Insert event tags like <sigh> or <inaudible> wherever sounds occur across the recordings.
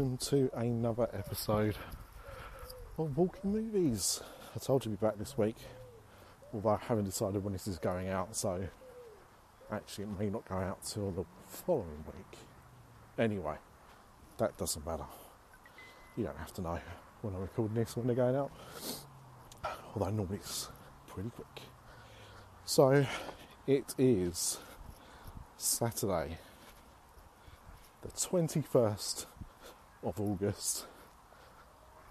Welcome to another episode of Walking Movies. I told you to be back this week, although I haven't decided when this is going out, so actually it may not go out till the following week. Anyway, that doesn't matter. You don't have to know when I'm recording this when they're going out, although normally it's pretty quick. So it is Saturday, the 21st of August.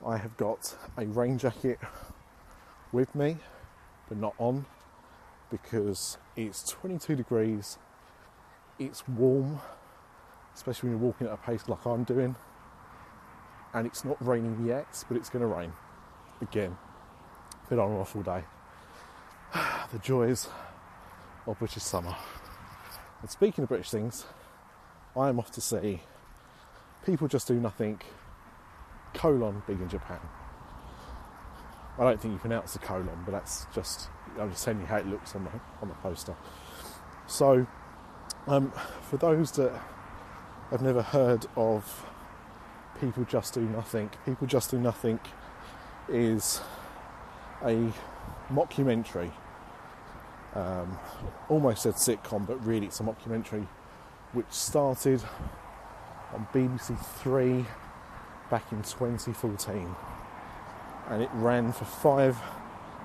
I have got a rain jacket with me, but not on because it's 22 degrees, it's warm, especially when you're walking at a pace like I'm doing, and it's not raining yet, but it's going to rain again. Been on and off all day. <sighs> the joys of British summer. And speaking of British things, I am off to see People Just Do Nothing, colon, big in Japan. I don't think you pronounce the colon, but that's just, I'm just telling you how it looks on the, on the poster. So, um, for those that have never heard of People Just Do Nothing, People Just Do Nothing is a mockumentary um, almost said sitcom, but really it's a mockumentary which started on BBC Three back in 2014 and it ran for five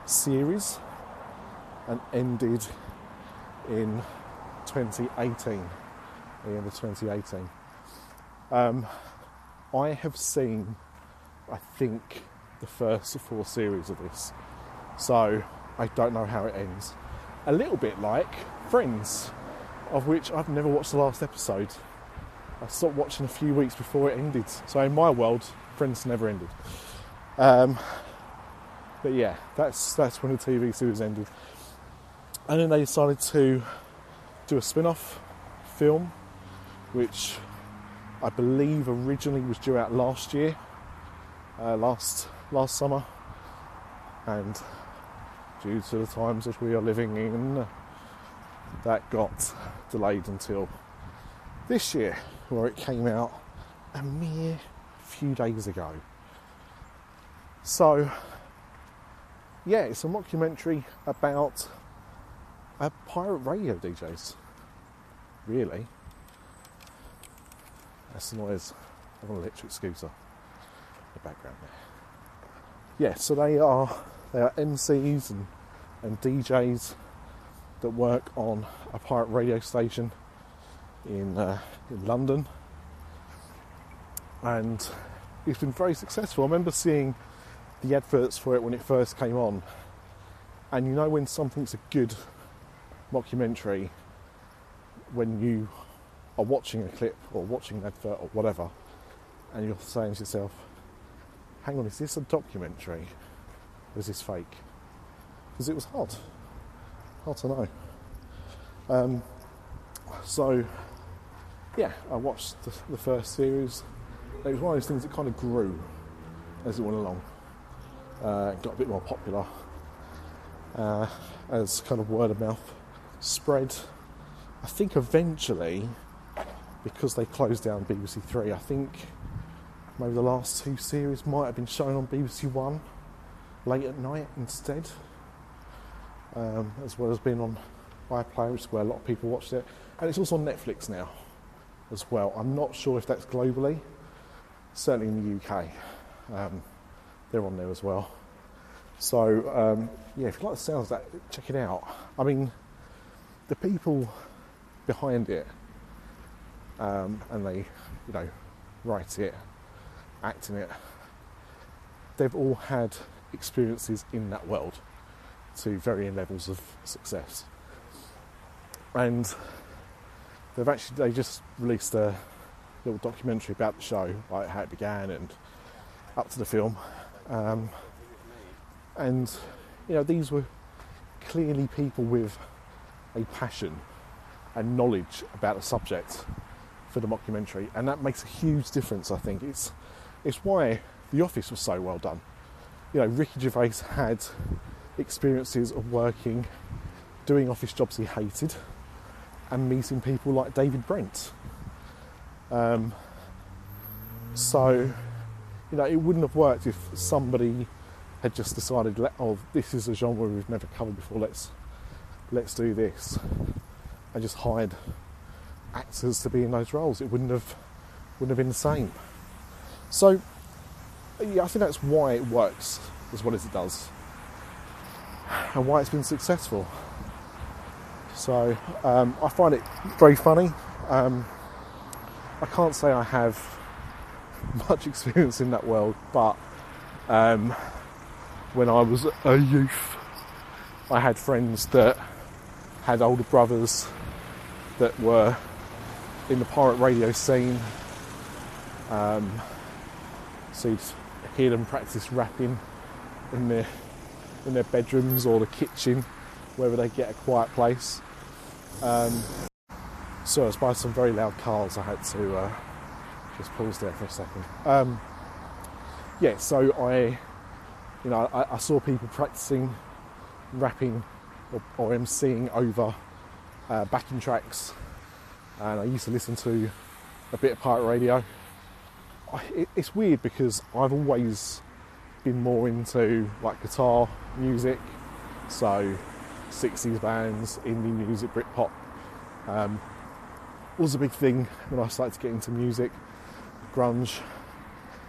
series and ended in 2018, the end of 2018. Um, I have seen, I think, the first four series of this, so I don't know how it ends a little bit like Friends, of which I've never watched the last episode. I stopped watching a few weeks before it ended. So in my world, Friends never ended. Um, but yeah, that's that's when the TV series ended. And then they decided to do a spin-off film, which I believe originally was due out last year, uh, last last summer, and due to the times that we are living in, that got delayed until this year, where it came out a mere few days ago. So, yeah, it's a mockumentary about a pirate radio DJs. Really. That's the noise of an electric scooter in the background there. Yeah, so they are they are MCs and, and DJs that work on a pirate radio station in, uh, in London. And it's been very successful. I remember seeing the adverts for it when it first came on. And you know when something's a good mockumentary when you are watching a clip or watching an advert or whatever, and you're saying to yourself, hang on, is this a documentary? was this fake? Because it was hard, hard to know. Um, so, yeah, I watched the, the, first series. It was one of those things that kind of grew as it went along. Uh, it got a bit more popular uh, as kind of word of mouth spread. I think eventually, because they closed down BBC Three, I think maybe the last two series might have been shown on BBC One late at night instead, um, as well as being on iPlayer, which is where a lot of people watched it. And it's also on Netflix now as well. I'm not sure if that's globally, certainly in the UK. Um, they're on there as well. So, um, yeah, if you like the sounds of that, check it out. I mean, the people behind it, um, and they, you know, write it, act in it, they've all had experiences in that world to varying levels of success. And they've actually they just released a little documentary about the show, like how it began and up to the film. Um, and you know these were clearly people with a passion and knowledge about the subject for the mockumentary, and that makes a huge difference. I think it's it's why The Office was so well done you know, Ricky Gervais had experiences of working, doing office jobs he hated, and meeting people like David Brent. Um, So, you know, it wouldn't have worked if somebody had just decided, "Oh, this is a genre we've never covered before. Let's let's do this," and just hired actors to be in those roles. It wouldn't have wouldn't have been the same. So, yeah, I think that's why it works as well as it does, and why it's been successful. So, um, I find it very funny. Um, I can't say I have <laughs> much experience in that world, but um, when I was a youth, I had friends that had older brothers that were in the pirate radio scene. Um, so you'd hear them practice rapping in their in their bedrooms or the kitchen, wherever they get a quiet place. Um, so I was by some very loud cars. I had to uh, just pause there for a second. Um, yeah, so I, you know, I, I saw people practicing rapping or, or emceeing over uh, backing tracks, and I used to listen to a bit of pirate radio. I, it, it's weird because I've always been more into like guitar music, so 60s bands, indie music, Britpop. Um, was a big thing when I started to get into music, grunge.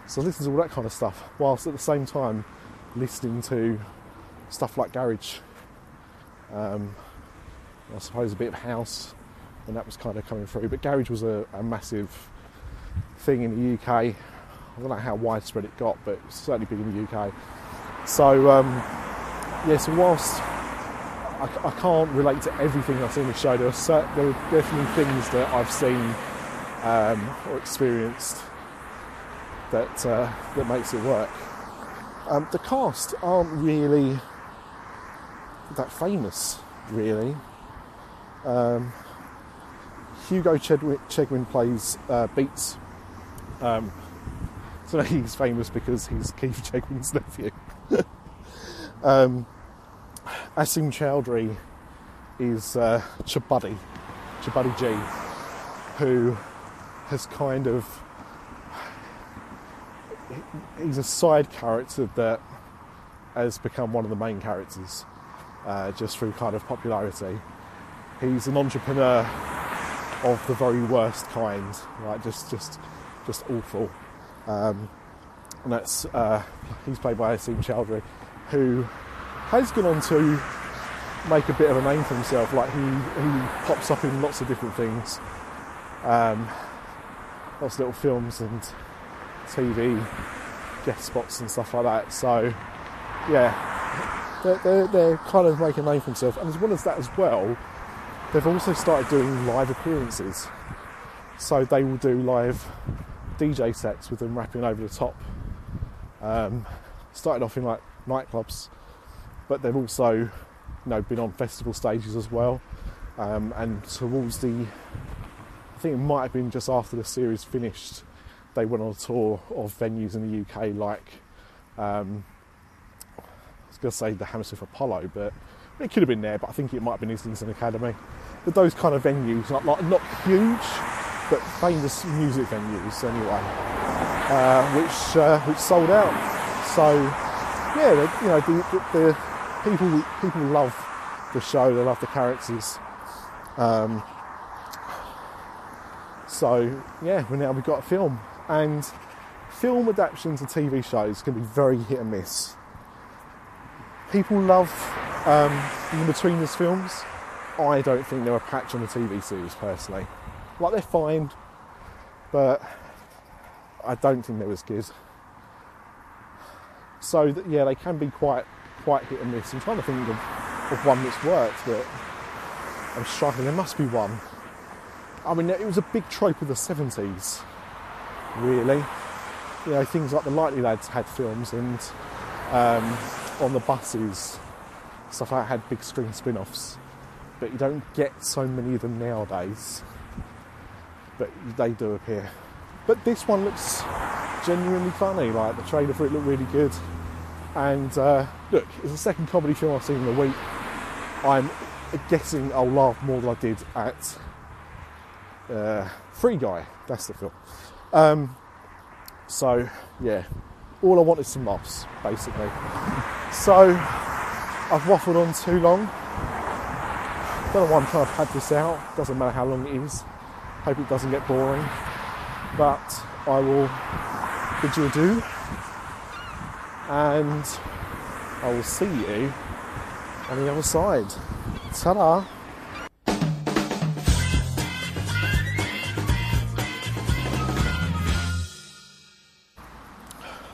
So I listened to all that kind of stuff, whilst at the same time listening to stuff like garage. Um, I suppose a bit of house when that was kind of coming through. But garage was a, a massive thing in the UK. I don't know how widespread it got, but certainly big in the UK. So um, yeah, so whilst I, I, can't relate to everything I've seen in the show, there are, certain, there are definitely things that I've seen um, or experienced that uh, that makes it work. Um, the cast aren't really that famous, really. Um, Hugo Chegwin, Chegwin plays uh, Beats. Um, so <laughs> he's famous because he's Keith Chegwin's nephew. <laughs> um, Asim Chaudhry is uh, Chabuddy, Chabuddy G, who has kind of he's a side character that has become one of the main characters uh, just through kind of popularity. He's an entrepreneur of the very worst kind, right? Just, just, just awful. Um, and that's uh, he's played by Asim Chaudhry, who has gone on to make a bit of a name for himself. Like he, he pops up in lots of different things, um, lots of little films and TV guest spots and stuff like that. So, yeah, they're, they're, they're kind of making a name for themselves. And as well as that, as well, they've also started doing live appearances. So they will do live DJ sets with them rapping over the top. Um, started off in like nightclubs, but they've also, you know, been on festival stages as well. Um, and towards the, I think it might have been just after the series finished, they went on a tour of venues in the UK, like um, I was going to say the Hammersmith Apollo, but it could have been there. But I think it might have been Islington Academy. But those kind of venues, not like, not huge, but famous music venues anyway, uh, which uh, which sold out. So yeah, you know the, the, the, people people love the show, they love the characters. Um, so yeah, well now we've got a film, and film adaptations of TV shows can be very hit and miss. People love um, Inbetweeners films. I don't think they're a patch on the TV series personally. Like they're fine, but I don't think they're as good. So yeah, they can be quite quite hit and miss. I'm trying to think of, of one that's worked, but I'm struggling. There must be one. I mean, it was a big trope of the 70s really. You know, things like the Likely Lads had films, and um, on the buses, stuff like that had big screen spin offs. But you don't get so many of them nowadays. But they do appear. But this one looks genuinely funny. Like the trailer for it looked really good. And uh, look, it's the second comedy film I've seen in a week. I'm guessing I'll laugh more than I did at uh, Free Guy. That's the film. Um, So, yeah, all I want is some mops, basically. So, I've waffled on too long. Don't know why I'm trying to pad this out. Doesn't matter how long it is. Hope it doesn't get boring. But I will bid you adieu. And I will see you on the other side. Ta-da!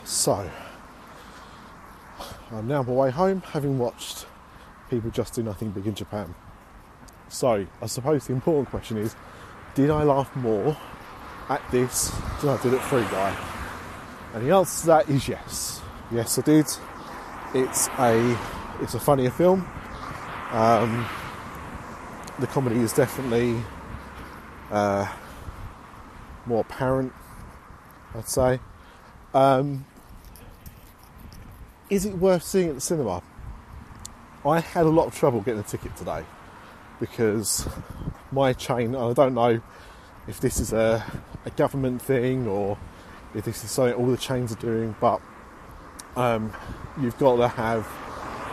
So, I'm now on my way home, having watched People Just Do Nothing Big in Japan. So, I suppose the important question is, did I laugh more at this than I did at Free Guy? And the answer to that is yes. Yes, I did. It's a it's a funnier film. Um, the comedy is definitely uh, more apparent, I'd say. Um, is it worth seeing at the cinema? I had a lot of trouble getting a ticket today because my chain, I don't know if this is a, a government thing or if this is something all the chains are doing, but um, you've got to have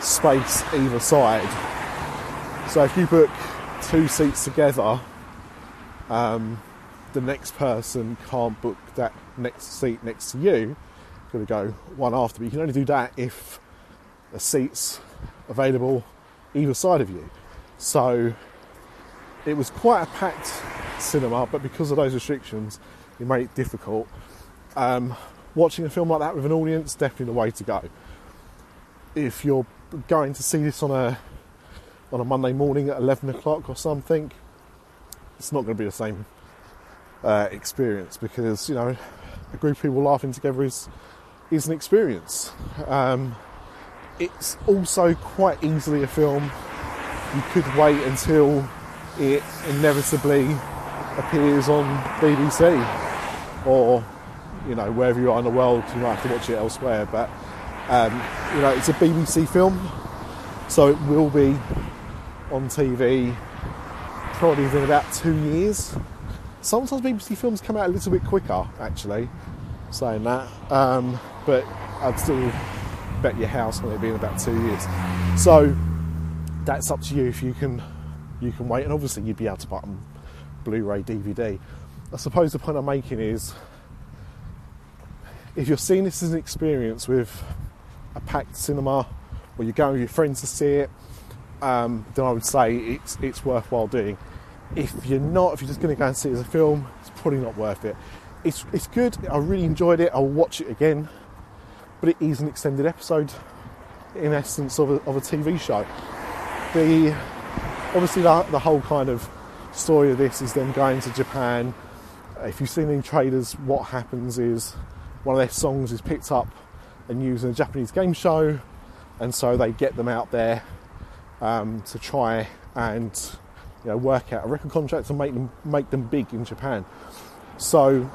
space either side. So if you book two seats together, um, the next person can't book that next seat next to you You've got to go one after, but you can only do that if the seats available either side of you. So it was quite a packed cinema, but because of those restrictions, it made it difficult. Um, watching a film like that with an audience, definitely the way to go. If you're going to see this on a on a Monday morning at 11 o'clock or something, it's not going to be the same uh, experience because you know a group of people laughing together is is an experience. Um, it's also quite easily a film you could wait until it inevitably appears on BBC or you know wherever you are in the world you might have to watch it elsewhere but um, you know it's a BBC film so it will be on TV probably within about two years sometimes BBC films come out a little bit quicker actually saying that um, but I'd still bet your house on it being about two years. So that's up to you if you can you can wait, and obviously you'd be able to buy them Blu-ray, DVD. I suppose the point I'm making is if you're seeing this as an experience with a packed cinema, or you're going with your friends to see it, um, then I would say it's it's worthwhile doing. If you're not, if you're just going to go and see it as a film, it's probably not worth it. It's it's good. I really enjoyed it. I'll watch it again but it is an extended episode, in essence, of a, of a TV show. The obviously the, the whole kind of story of this is them going to Japan. If you've seen any trailers, what happens is one of their songs is picked up and used in a Japanese game show, and so they get them out there um, to try and you know, work out a record contract and make them make them big in Japan. So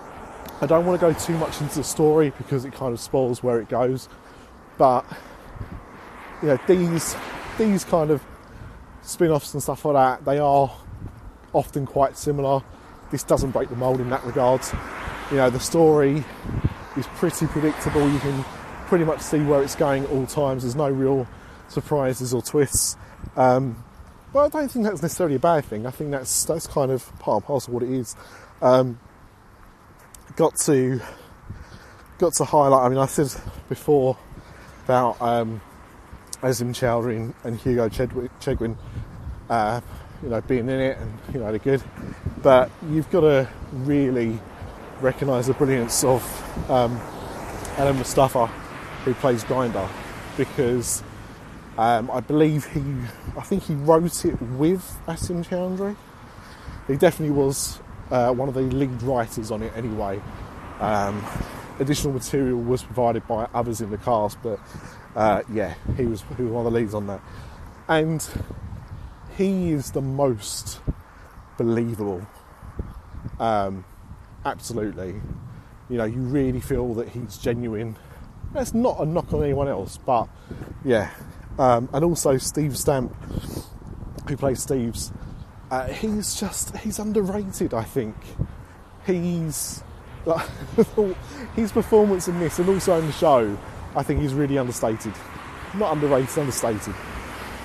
I don't want to go too much into the story because it kind of spoils where it goes. But you know, these these kind of spin-offs and stuff like that, they are often quite similar. This doesn't break the mold in that regard. You know, the story is pretty predictable. You can pretty much see where it's going at all times. There's no real surprises or twists. Um, but I don't think that's necessarily a bad thing. I think that's that's kind of part and parcel of what it is. Um, got to got to highlight. I mean, I said before about um, Asim Chaudhry and, Hugo Chegwin, uh, you know, being in it, and you know they're good. But you've got to really recognise the brilliance of um, Allan Mustafa, who plays Grinder, because um, I believe he, I think he wrote it with Asim Chaudhry. He definitely was uh, one of the lead writers on it anyway. Um, additional material was provided by others in the cast, but uh, yeah, he was, he was one of the leads on that. And he is the most believable. Um, absolutely. You know, you really feel that he's genuine. That's not a knock on anyone else, but yeah. Um, and also Steve Stamp, who plays Steve's uh, he's just he's underrated. I think he's Like, <laughs> his performance in this and also in the show, I think he's really understated. Not underrated, understated.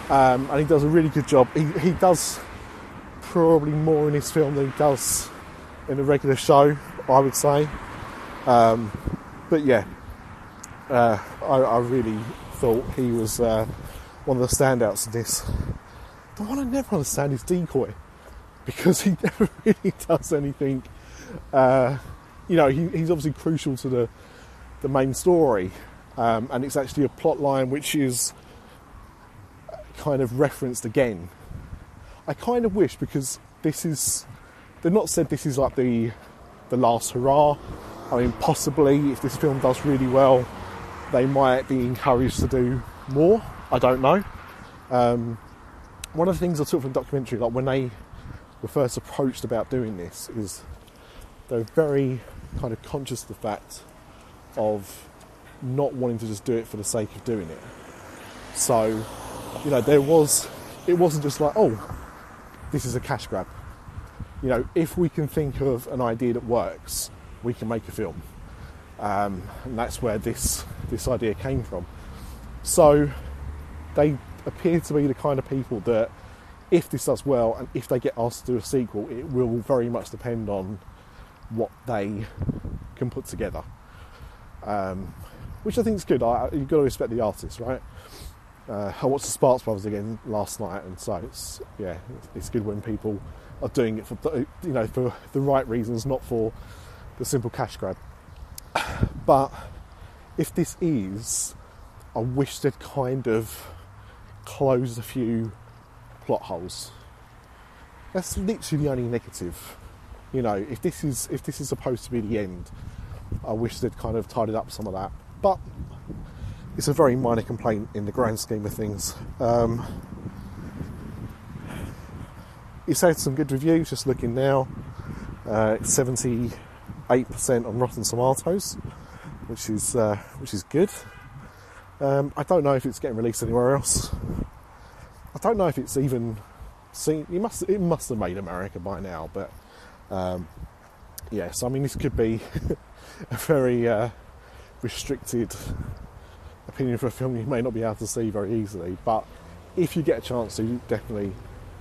Um, and he does a really good job. He, he does probably more in this film than he does in a regular show, I would say. Um, but yeah, uh, I, I, really thought he was uh, one of the standouts in this. The one I never understand is Decoy because he <laughs> never really does anything. Uh, you know, he, he's obviously crucial to the the main story, um, and it's actually a plot line which is kind of referenced again. I kind of wish because this is they've not said this is like the the last hurrah. I mean, possibly if this film does really well, they might be encouraged to do more. I don't know. Um, one of the things I took from the documentary, like when they were first approached about doing this, is they're very kind of conscious of the fact of not wanting to just do it for the sake of doing it. So, you know, there was, it wasn't just like, oh, this is a cash grab. You know, if we can think of an idea that works, we can make a film. Um, and that's where this this idea came from. So they appear to be the kind of people that, if this does well and if they get asked to do a sequel, it will very much depend on what they can put together. Um, which I think is good. I, you've got to respect the artist, right? Uh, I watched the Sparks Brothers again last night, and so it's yeah, it's good when people are doing it for you know for the right reasons, not for the simple cash grab. But if this is, I wish they'd kind of close a few plot holes. That's literally the only negative. You know, if this is if this is supposed to be the end, I wish they'd kind of tidied up some of that. But it's a very minor complaint in the grand scheme of things. Um, it's had some good reviews. Just looking now, uh, it's seventy eight percent on Rotten Tomatoes, which is uh, which is good. Um, I don't know if it's getting released anywhere else. I don't know if it's even seen. It must it must have made America by now, but um, yes, I mean this could be <laughs> a very uh, restricted opinion for a film you may not be able to see very easily. But if you get a chance to, definitely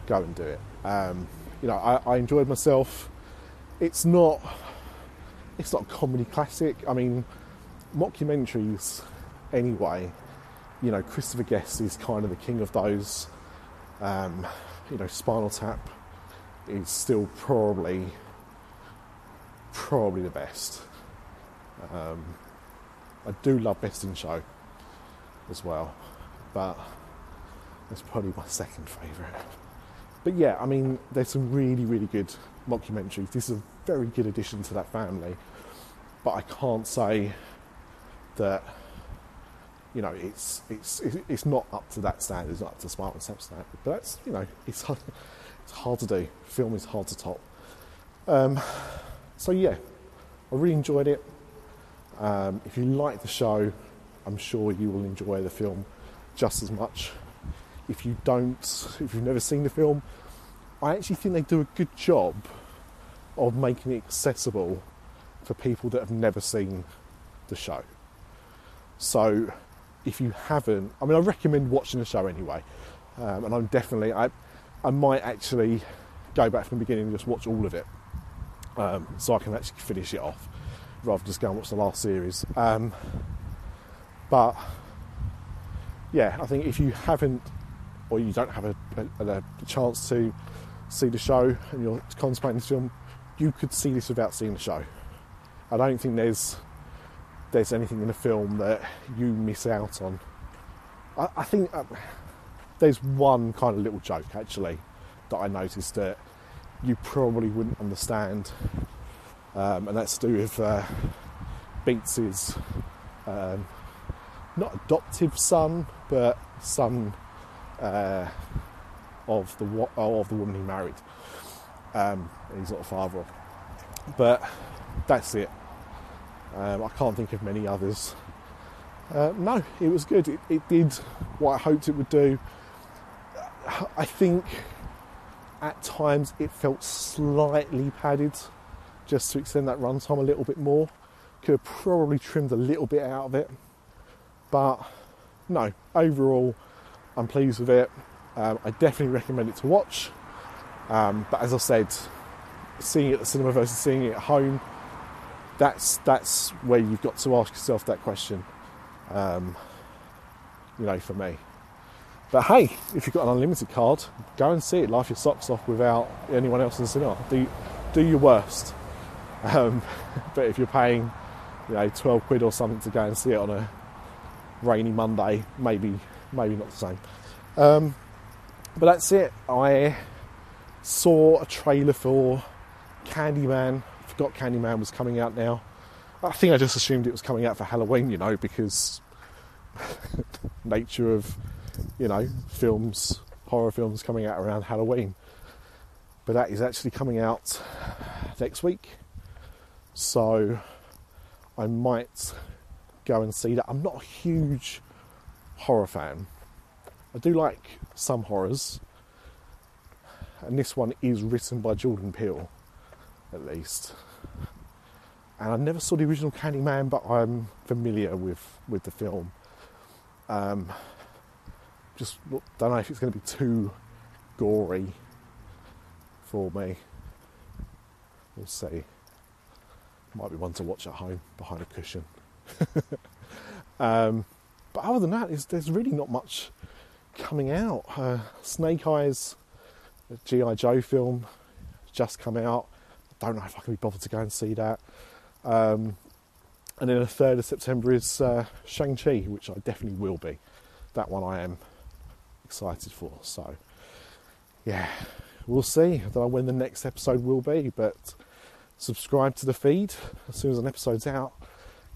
go and do it. Um, you know, I, I enjoyed myself. It's not it's not a comedy classic. I mean, mockumentaries, anyway. You know, Christopher Guest is kind of the king of those. Um, you know, Spinal Tap is still probably probably the best. Um, I do love Best in Show as well, but it's probably my second favourite. But yeah, I mean, there's some really, really good mockumentaries. This is a very good addition to that family, but I can't say that you know it's it's it's not up to that standard. It's not up to Spinal Tap standard. But that's you know it's hard, it's hard to do. Film is hard to top. Um, so yeah, I really enjoyed it. Um, if you like the show, I'm sure you will enjoy the film just as much. If you don't, if you've never seen the film, I actually think they do a good job of making it accessible for people that have never seen the show. So, if you haven't, I mean, I recommend watching the show anyway. Um, and I'm definitely, I, I might actually go back from the beginning and just watch all of it, um, so I can actually finish it off, rather than just go and watch the last series. Um, but yeah, I think if you haven't, or you don't have a, a, a chance to see the show and you're contemplating this film, you could see this without seeing the show. I don't think there's there's anything in the film that you miss out on. I, I think uh, there's one kind of little joke actually that I noticed that you probably wouldn't understand, um, and that's to do with uh, Beats's um, not adoptive son, but son uh, of the of the woman he married. Um, he's not a father, of but that's it. Um, I can't think of many others. Uh, no, it was good. It, it, did what I hoped it would do. I think at times it felt slightly padded, just to extend that runtime a little bit more. Could have probably trimmed a little bit out of it, but no, overall, I'm pleased with it. Um, I definitely recommend it to watch. Um, but as I said, seeing it at the cinema versus seeing it at home, that's that's where you've got to ask yourself that question. Um, you know, for me. But hey, if you've got an unlimited card, go and see it. Laugh your socks off without anyone else in the cinema. Do do your worst. Um, <laughs> but if you're paying, you know, twelve quid or something to go and see it on a rainy Monday, maybe maybe not the same. Um, but that's it. I saw a trailer for Candyman. Forgot Candyman was coming out now. I think I just assumed it was coming out for Halloween, you know, because <laughs> nature of you know films, horror films coming out around Halloween. But that is actually coming out next week, so I might go and see that. I'm not a huge horror fan. I do like some horrors, and this one is written by Jordan Peele, at least. And I never saw the original Candyman, but I'm familiar with, with the film. Um, just don't know if it's going to be too gory for me. We'll see. Might be one to watch at home behind a cushion. <laughs> um, but other than that, there's really not much coming out. Uh, Snake Eyes, G.I. Joe film, just come out. I don't know if I can be bothered to go and see that. Um, and then the 3rd of September is uh, Shang-Chi, which I definitely will be. That one I am excited for. So, yeah, we'll see. When the next episode will be, but subscribe to the feed. As soon as an episode's out,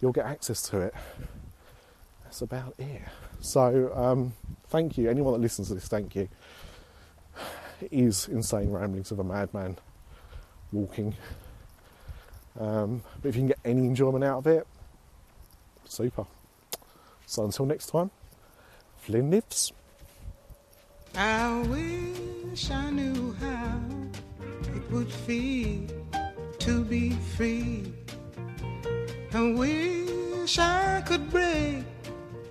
you'll get access to it. That's about it. So, um, thank you. Anyone that listens to this, thank you. It is insane ramblings of a madman walking. Um, but if you can get any enjoyment out of it, super. So until next time, Flynn lives. I wish I knew how it would feel to be free. I wish I could break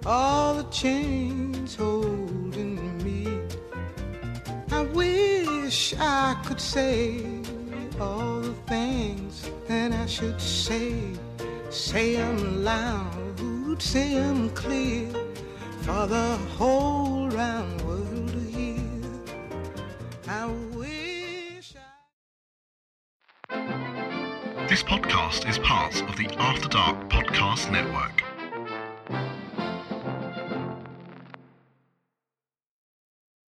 all the chains holding me. I wish I could say all the things that I should say. Say them loud, say them clear for the whole round world to hear. I wish I... This podcast is part of the After Dark Podcast Network.